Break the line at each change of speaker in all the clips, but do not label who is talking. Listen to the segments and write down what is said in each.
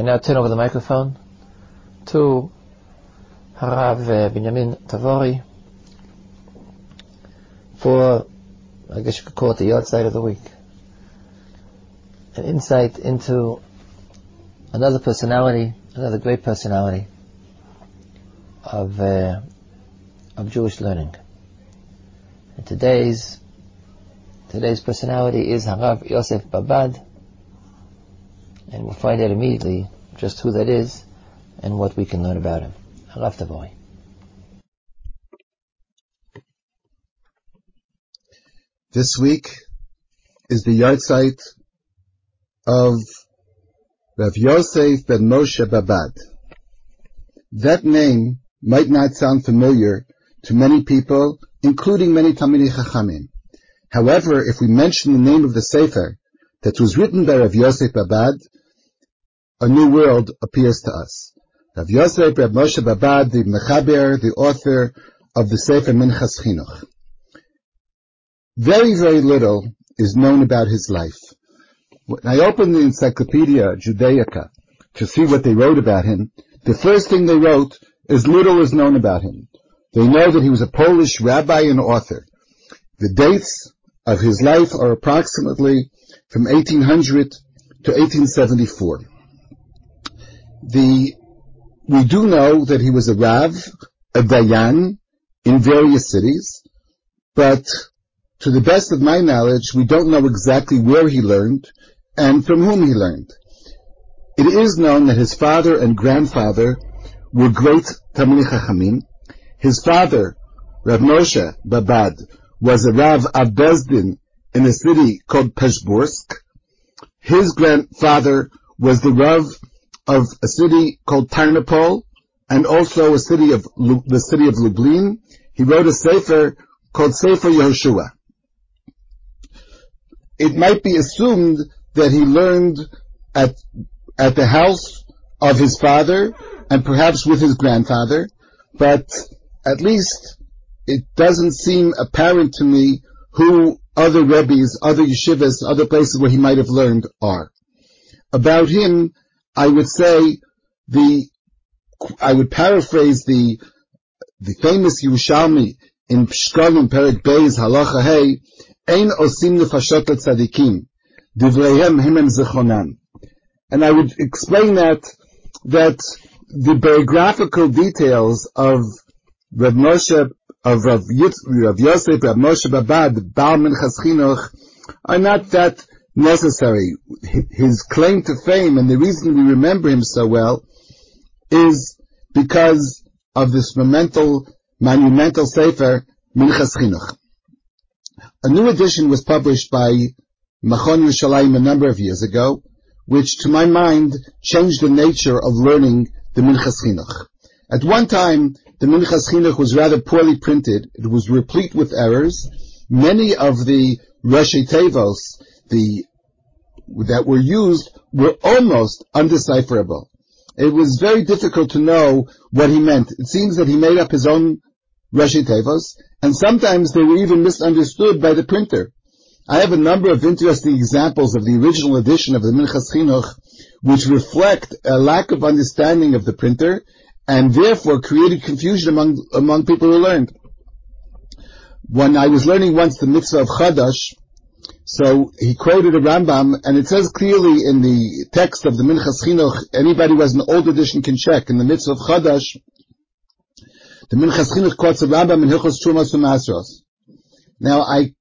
I now turn over the microphone to Harav uh, Benjamin Tavori for, I guess you could call it the yahrzeit of the week. An insight into another personality, another great personality of, uh, of Jewish learning. And today's, today's personality is Harav Yosef Babad, and we'll find out immediately just who that is and what we can learn about him. Harav Tavori.
This week is the yahrzeit of Rav Yosef ben Moshe Babad. That name might not sound familiar to many people, including many Talmidei Chachamim. However, if we mention the name of the Sefer that was written by Rav Yosef Babad, a new world appears to us. Rav Yosef Rav Moshe Babad, the Mechaber, the author of the Sefer Minchas Chinuch. Very, very little is known about his life. When I opened the Encyclopedia Judaica to see what they wrote about him, the first thing they wrote is little is known about him. They know that he was a Polish rabbi and author. The dates of his life are approximately from 1800 to 1874. The, we do know that he was a Rav, a Dayan, in various cities, but to the best of my knowledge, we don't know exactly where he learned and from whom he learned. It is known that his father and grandfather were great Talmidei Chachamim. His father, Rav Moshe Babad, was a Rav of Bezdin in a city called Peshborsk. His grandfather was the Rav of a city called Tarnopol and also a city of the city of Lublin. He wrote a sefer called Sefer Yehoshua it might be assumed that he learned at, at the house of his father and perhaps with his grandfather, but at least it doesn't seem apparent to me who other rebbes, other yeshivas, other places where he might have learned are. About him, I would say the, I would paraphrase the, the famous Yerushalmi in Pshkolim Perik Beis Halacha Hey, Ein osim nefashot tzadikim, divreihem himem zechonam. And I would explain that, that the biographical details of Rav Moshe, of Rav, Rav Yosef, Rav Moshe Babad, Baal Minchas Chinuch, are not that necessary. His claim to fame and the reason we remember him so well is because of this monumental, monumental sefer, Minchas Chinuch. A new edition was published by Machon Yerushalayim a number of years ago, which to my mind changed the nature of learning the Minchas Chinuch. At one time, the Minchas Chinuch was rather poorly printed. It was replete with errors. Many of the Rashi Tevos, the, that were used were almost undecipherable. It was very difficult to know what he meant. It seems that he made up his own Rashi Tevos, and sometimes they were even misunderstood by the printer. I have a number of interesting examples of the original edition of the Minchas Chinuch, which reflect a lack of understanding of the printer, and therefore created confusion among, among people who learned. When I was learning once the mitzvah of Chadash, so he quoted a Rambam, and it says clearly in the text of the Minchas Chinuch, anybody who has an old edition can check, in the mitzvah of Chadash, the Minchas Chinuch quotes a Rambam in Hilchos Trumas Umasros. Now I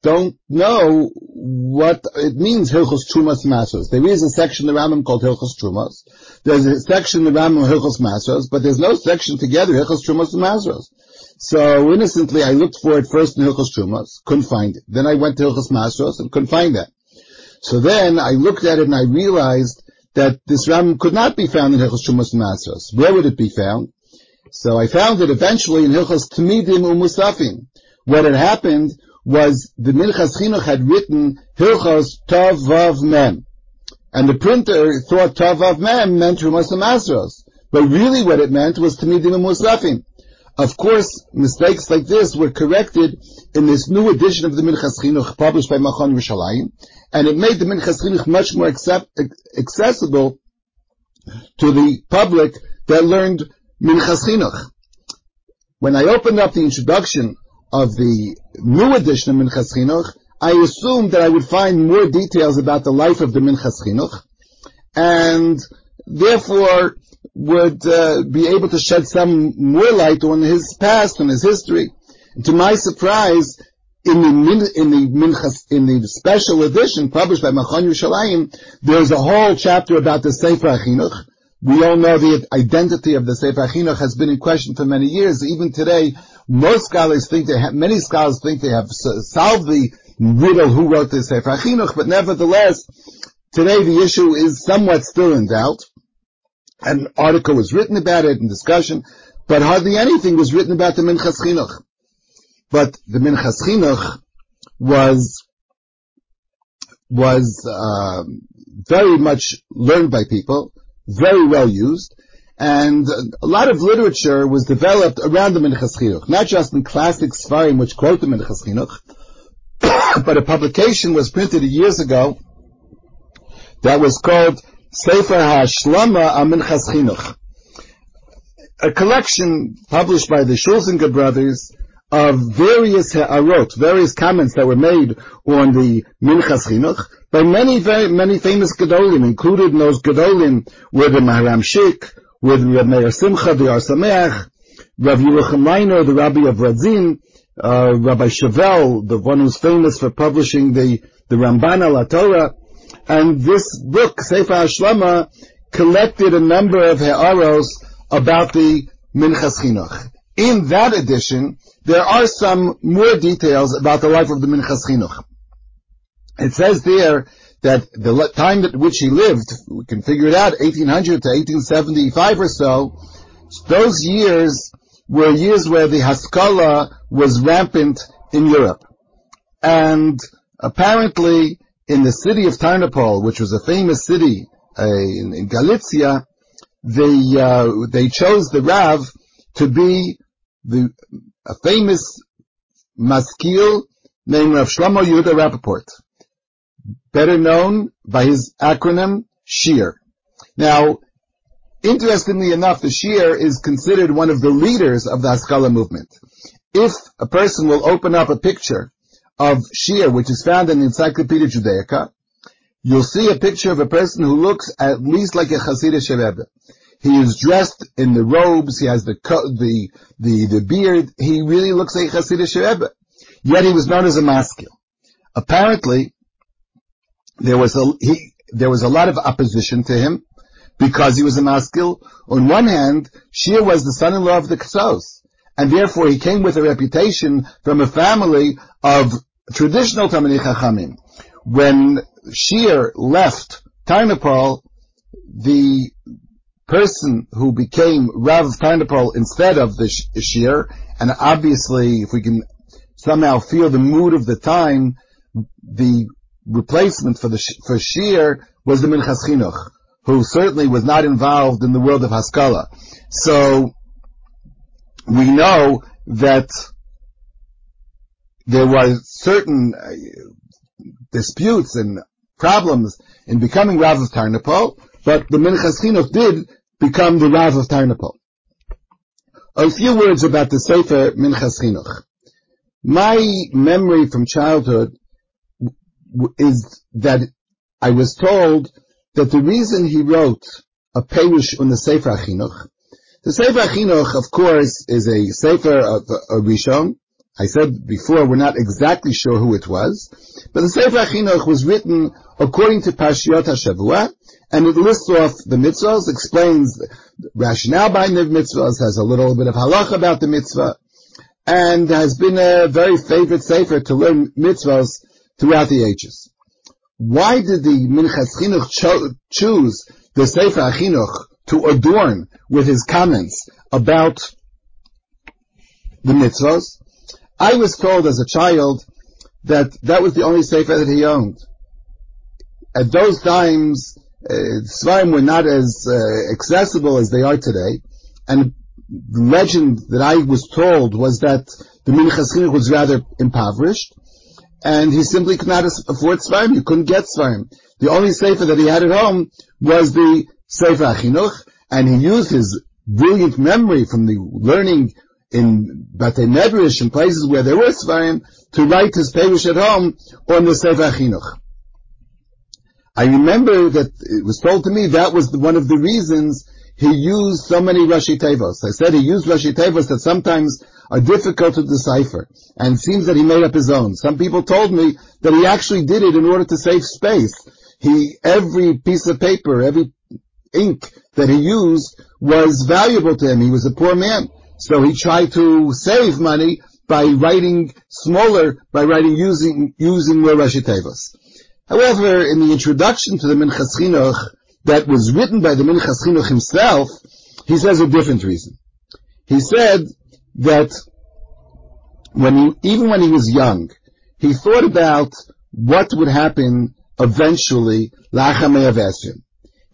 don't know what it means Hilchos Trumas Masros. There is a section in the Rambam called Hilchos Trumas. There's a section in the Rambam Hilchos Masros, but there's no section together Hilchos Trumas Masros. So innocently I looked for it first in Hilchos Trumas, couldn't find it. Then I went to Hilchos Masros and couldn't find that. So then I looked at it and I realized that this Rambam could not be found in Hilchos Trumas Masros. Where would it be found? So I found it eventually in Hilchos Tmidim Umusafim. What had happened was the Minchas Chinuch had written Hilchos Tov Vav Mem. And the printer thought Tov Vav Mem meant Trumas Masros. But really what it meant was Tmidim Umusafim. Of course, mistakes like this were corrected in this new edition of the Minchas Chinuch published by Machon Yerushalayim, and it made the Minchas Chinuch much more accept, accessible to the public that learned Minchas Chinuch. When I opened up the introduction of the new edition of Minchas Chinuch, I assumed that I would find more details about the life of the Minchas Chinuch, and therefore would uh, be able to shed some more light on his past, on his history. And to my surprise, in the in the Minchas, in the special edition published by Machon Yerushalayim, there's a whole chapter about the Sefer Achinuch. We all know the identity of the Sefer Achinuch has been in question for many years. Even today, most scholars think they have, many scholars think they have solved the riddle who wrote the Sefer Achinuch, but nevertheless, today the issue is somewhat still in doubt. An article was written about it in discussion, but hardly anything was written about the Minchas Chinuch. But the Minchas Chinuch was was uh, very much learned by people, very well used, and a lot of literature was developed around the Minchas Chinuch, not just in classic Svarim which quote the Minchas Chinuch, but a publication was printed years ago that was called Sefer HaShlama Aminchas Chinuch, a collection published by the Schulzinger brothers of various ha'arot, various comments that were made on the Minchas Chinuch by many, very, many famous Gedolim, included in those Gedolim were the Maharam Shik, with Reb Meir Simcha, the Or Sameach, Rav Yerucham Leiner, the Rabbi of Radzin, uh, Rabbi Chavel, the one who's famous for publishing the, the Ramban al Torah, and this book, Sefer Hashlama, collected a number of ha'aros about the Minchas Chinuch. In that edition, there are some more details about the life of the Minchas Chinuch. It says there that the time at which he lived, we can figure it out, 1800 to 1875 or so, those years were years where the Haskalah was rampant in Europe. And apparently, in the city of Tarnopol, which was a famous city uh, in, in, Galicia, they uh, they chose the Rav to be the a famous maskil named Rav Shlomo Yehuda Rappaport, better known by his acronym SHIR. Now, interestingly enough, the SHIR is considered one of the leaders of the Haskalah movement. If a person will open up a picture of Shir, which is found in the Encyclopedia Judaica, you'll see a picture of a person who looks at least like a Hasidic Rebbe. He is dressed in the robes, he has the, the, the, the beard, he really looks like a Hasidic Rebbe. Yet he was known as a maskil. Apparently, there was a, he, there was a lot of opposition to him because he was a maskil. On one hand, Shir was the son-in-law of the Ketzos, and therefore he came with a reputation from a family of traditional Talmidei Chachamim. When Shir left Tarnopol, the person who became Rav Tarnopol instead of the Shir, and obviously if we can somehow feel the mood of the time, the replacement for the for Shir was the Minchas Chinuch, who certainly was not involved in the world of Haskalah. So we know that there were certain uh, disputes and problems in becoming Rav of Tarnopol, but the Minchas Chinuch did become the Rav of Tarnopol. A few words about the Sefer Minchas Chinuch. My memory from childhood is that I was told that the reason he wrote a Perush on the Sefer Chinuch, the Sefer Chinuch, of course, is a Sefer of a Rishon, I said before we're not exactly sure who it was, but the Sefer Chinuch was written according to Parshiot HaShavua, and it lists off the mitzvahs, explains the rationale behind the mitzvahs, has a little bit of halach about the mitzvah, and has been a very favorite sefer to learn mitzvahs throughout the ages. Why did the Minchas Chinuch cho- choose the Sefer Chinuch to adorn with his comments about the mitzvahs? I was told as a child that that was the only sefer that he owned. At those times, uh, Svarim were not as uh, accessible as they are today, and the legend that I was told was that the Minchas Chinuch was rather impoverished, and he simply could not afford Svarim. You couldn't get Svarim. The only sefer that he had at home was the Sefer Achinuch, and he used his brilliant memory from the learning in Batei Medrash and places where there were Svarim to write his Perush at home on the Sefer Achinuch. I remember that it was told to me that was the, one of the reasons he used so many Rashi Tevos. I said he used Rashi Tevos that sometimes are difficult to decipher, and seems that he made up his own. Some people told me that he actually did it in order to save space. He, every piece of paper, every ink that he used was valuable to him. He was a poor man. So he tried to save money by writing smaller, by writing using, using more Rashi Tevos. However, in the introduction to the Minchas Chinuch that was written by the Minchas Chinuch himself, he says a different reason. He said that when he, even when he was young, he thought about what would happen eventually,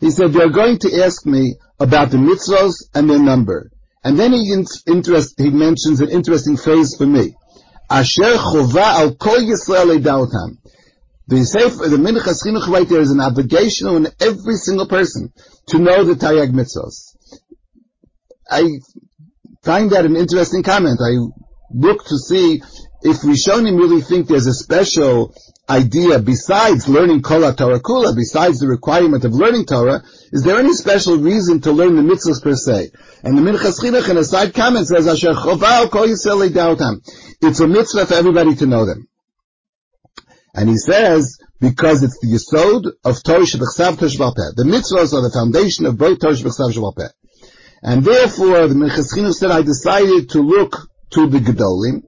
He said, they're going to ask me about the mitzvahs and their number. And then he, interest, he mentions an interesting phrase for me. Asher chova al kol Yisrael dautam. The Sefer, the Minchas Chinuch right there is an obligation on every single person to know the Taryag mitzvahs. I find that an interesting comment. I look to see if Rishonim really think there's a special idea besides learning Kol Torah Kula, besides the requirement of learning Torah, is there any special reason to learn the mitzvahs per se? And the Minchas Chinuch in a side comment says, Asher Choval Kol Yisrael It's a mitzvah for everybody to know them. And he says, because it's the Yisod of Torah Shebechsav Tosh The mitzvahs are the foundation of both Torah Shebechsav Shebal And therefore, the Minchas Chinuch said, I decided to look to the Gedolim,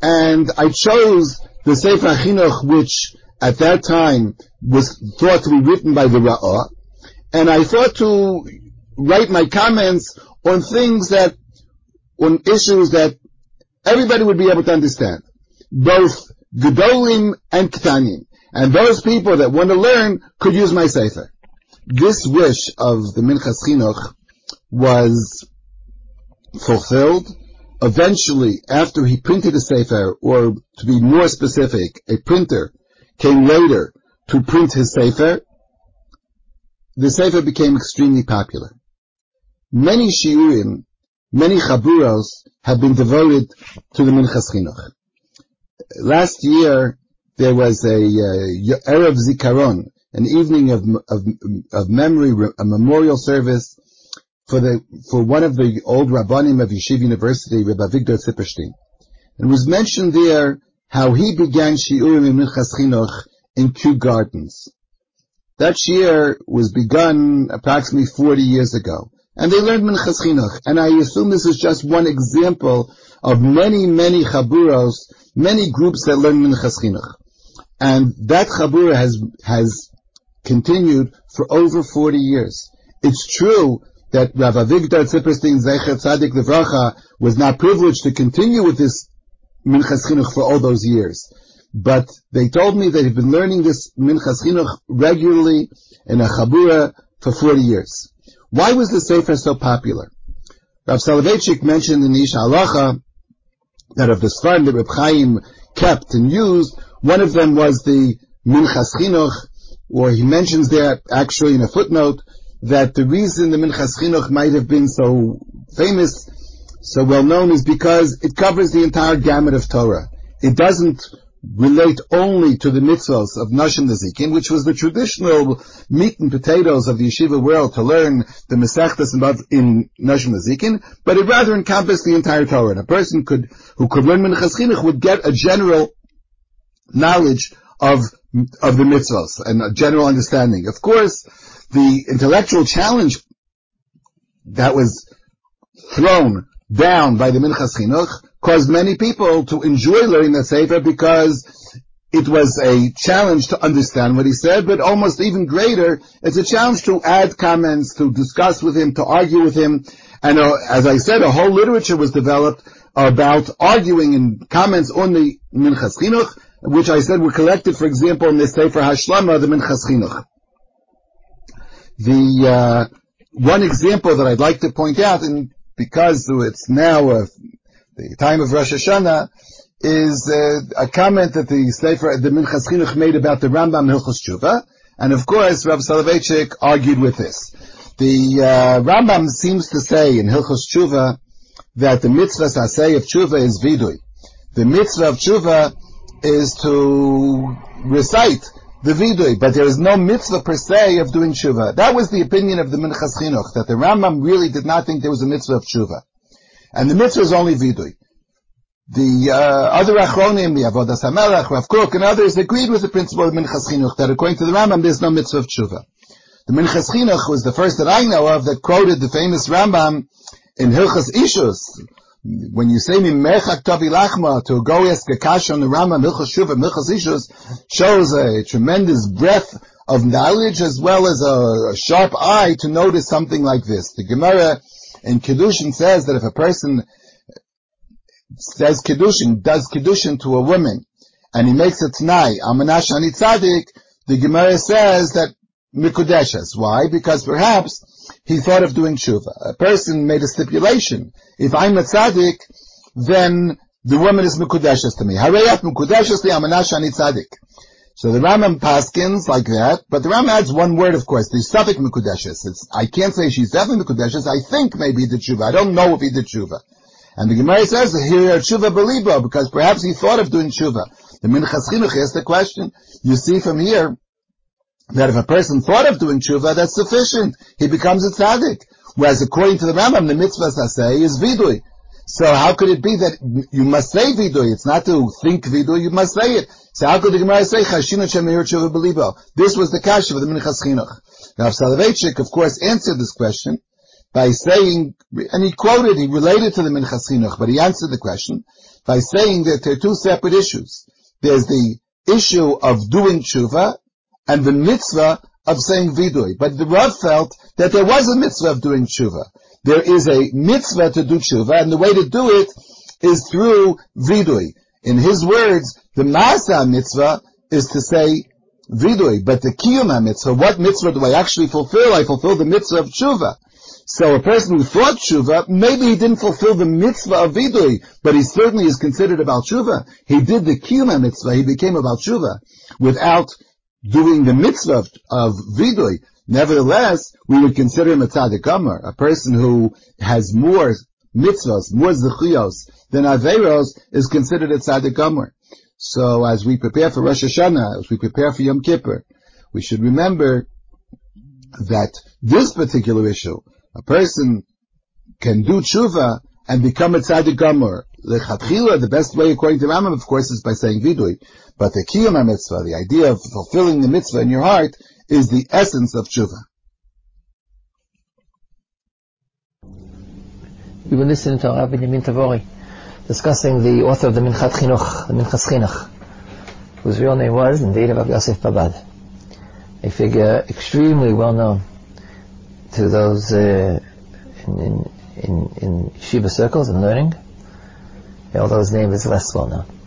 and I chose the Sefer Chinuch, which at that time was thought to be written by the Ra'ah, and I thought to write my comments on things that, on issues that everybody would be able to understand. Both Gedolim and Ketanim. And those people that want to learn could use my Sefer. This wish of the Minchas Chinuch was fulfilled. Eventually, after he printed a Sefer, or to be more specific, a printer came later to print his Sefer, the Sefer became extremely popular. Many Shiurim, many Chaburos have been devoted to the Minchas Chinuch. Last year, there was a uh, Erev Zikaron, an evening of, of, of memory, a memorial service for the, for one of the old Rabbanim of Yeshiva University, Rabbi Victor Zipperstein. It was mentioned there how he began Shiurim in Minchas Chinuch in Kew Gardens. That shiur was begun approximately 40 years ago. And they learned Minchas Chinuch. And I assume this is just one example of many, many chaburos, many groups that learn Minchas Chinuch. And that Chabura has, has continued for over 40 years. It's true that Rav Avigdor Zipperstein Zecher Tzadik Levracha was not privileged to continue with this Minchas Chinuch for all those years. But they told me that he'd been learning this Minchas Chinuch regularly in a Chabura for 40 years. Why was the Sefer so popular? Rav Soloveitchik mentioned in Ish Halacha that of the Sfarim that Reb Chaim kept and used, one of them was the Minchas Chinuch, or he mentions there actually in a footnote that the reason the Minchas Chinuch might have been so famous, so well known, is because it covers the entire gamut of Torah. It doesn't relate only to the mitzvahs of Nashim Nezikin, which was the traditional meat and potatoes of the yeshiva world to learn the Masechtas in Nashim Nezikin, but it rather encompassed the entire Torah. And a person could, who could learn Minchas Chinuch would get a general knowledge of, of the mitzvahs and a general understanding. Of course, the intellectual challenge that was thrown down by the Minchas Chinuch caused many people to enjoy learning the Sefer because it was a challenge to understand what he said, but almost even greater, it's a challenge to add comments, to discuss with him, to argue with him. And uh, as I said, a whole literature was developed about arguing and comments on the Minchas Chinuch, which I said were collected, for example, in the Sefer Hashlama, the Minchas Chinuch. The uh, one example that I'd like to point out, and because it's now uh, the time of Rosh Hashanah, is uh, a comment that the Sefer, the Minchas Chinuch made about the Rambam Hilchos Tshuva, and of course, Rav Soloveitchik argued with this. The uh, Rambam seems to say in Hilchos Tshuva that the mitzvah say of Tshuva is vidui. The mitzvah of Tshuva is to recite the vidui, but there is no mitzvah per se of doing Tshuva. That was the opinion of the Minchas Chinuch, that the Rambam really did not think there was a mitzvah of Tshuva. And the mitzvah is only vidui. The uh, other Achronim, the Avodas HaMelech, Rav Kook, and others agreed with the principle of Minchas Chinuch, that according to the Rambam, there's no mitzvah of Tshuva. The Minchas Chinuch was the first that I know of that quoted the famous Rambam in Hilchas Ishus. When you say Mimechak Tavi Lachma to go ask a kasha on the Rambam, Hilchas Shuva, Hilchas Ishus, shows a tremendous breadth of knowledge as well as a, a sharp eye to notice something like this. The Gemara in Kedushin says that if a person says Kedushin, does Kedushin to a woman, and he makes a Tnai, Amanash Ani Tzadik, the Gemara says that Mikudeshes. Why? Because perhaps he thought of doing tshuva. A person made a stipulation. If I'm a tzaddik, then the woman is Mikudeshes to me. Harayat Mikudeshes li amanash ani tzaddik. So the Rambam paskins like that, but the Rambam adds one word, of course, the suffix Mikudeshes. It's, I can't say she's definitely Mikudeshes. I think maybe the tshuva. I don't know if he did tshuva. And the Gemara says here tshuva belibo because perhaps he thought of doing tshuva. The Minchas Chinuch asks the question. You see from here that if a person thought of doing tshuva, that's sufficient. He becomes a tzaddik. Whereas according to the Rambam, the mitzvah say is vidui. So how could it be that you must say vidui? It's not to think vidui, you must say it. So how could the Gemara say chashina shemir tshuva belibo? This was the kasha of the Minchas Chinuch. Now Soloveitchik, of course, answered this question by saying, and he quoted, he related to the Minchas Chinuch, but he answered the question by saying that there are two separate issues. There's the issue of doing tshuva, and the mitzvah of saying vidui. But the Rav felt that there was a mitzvah of doing tshuva. There is a mitzvah to do tshuva, and the way to do it is through vidui. In his words, the masa mitzvah is to say vidui, but the kiyuma mitzvah, what mitzvah do I actually fulfill? I fulfill the mitzvah of tshuva. So a person who thought tshuva, maybe he didn't fulfill the mitzvah of vidui, but he certainly is considered about tshuva. He did the kiyuma mitzvah, he became about tshuva, without doing the mitzvah of, vidui. Nevertheless, we would consider him a tzaddik gomer, a person who has more mitzvahs, more zechiyos than averos, is considered a tzaddik gomer. So as we prepare for Rosh Hashanah, as we prepare for Yom Kippur, we should remember that this particular issue, a person can do tshuva and become a tzaddik gomer. Lechatchila, the best way according to Rambam, of course, is by saying vidui. But the kiyum mitzvah, the idea of fulfilling the mitzvah in your heart, is the essence of tshuva.
We were listening to Rabbi Yamin Tavori discussing the author of the Minchat Chinuch, the Minchas Chinuch, whose real name was indeed Rabbi Yosef Babad, a figure extremely well known to those uh, in, in, in, in Shiva circles and learning, although his name is less well known.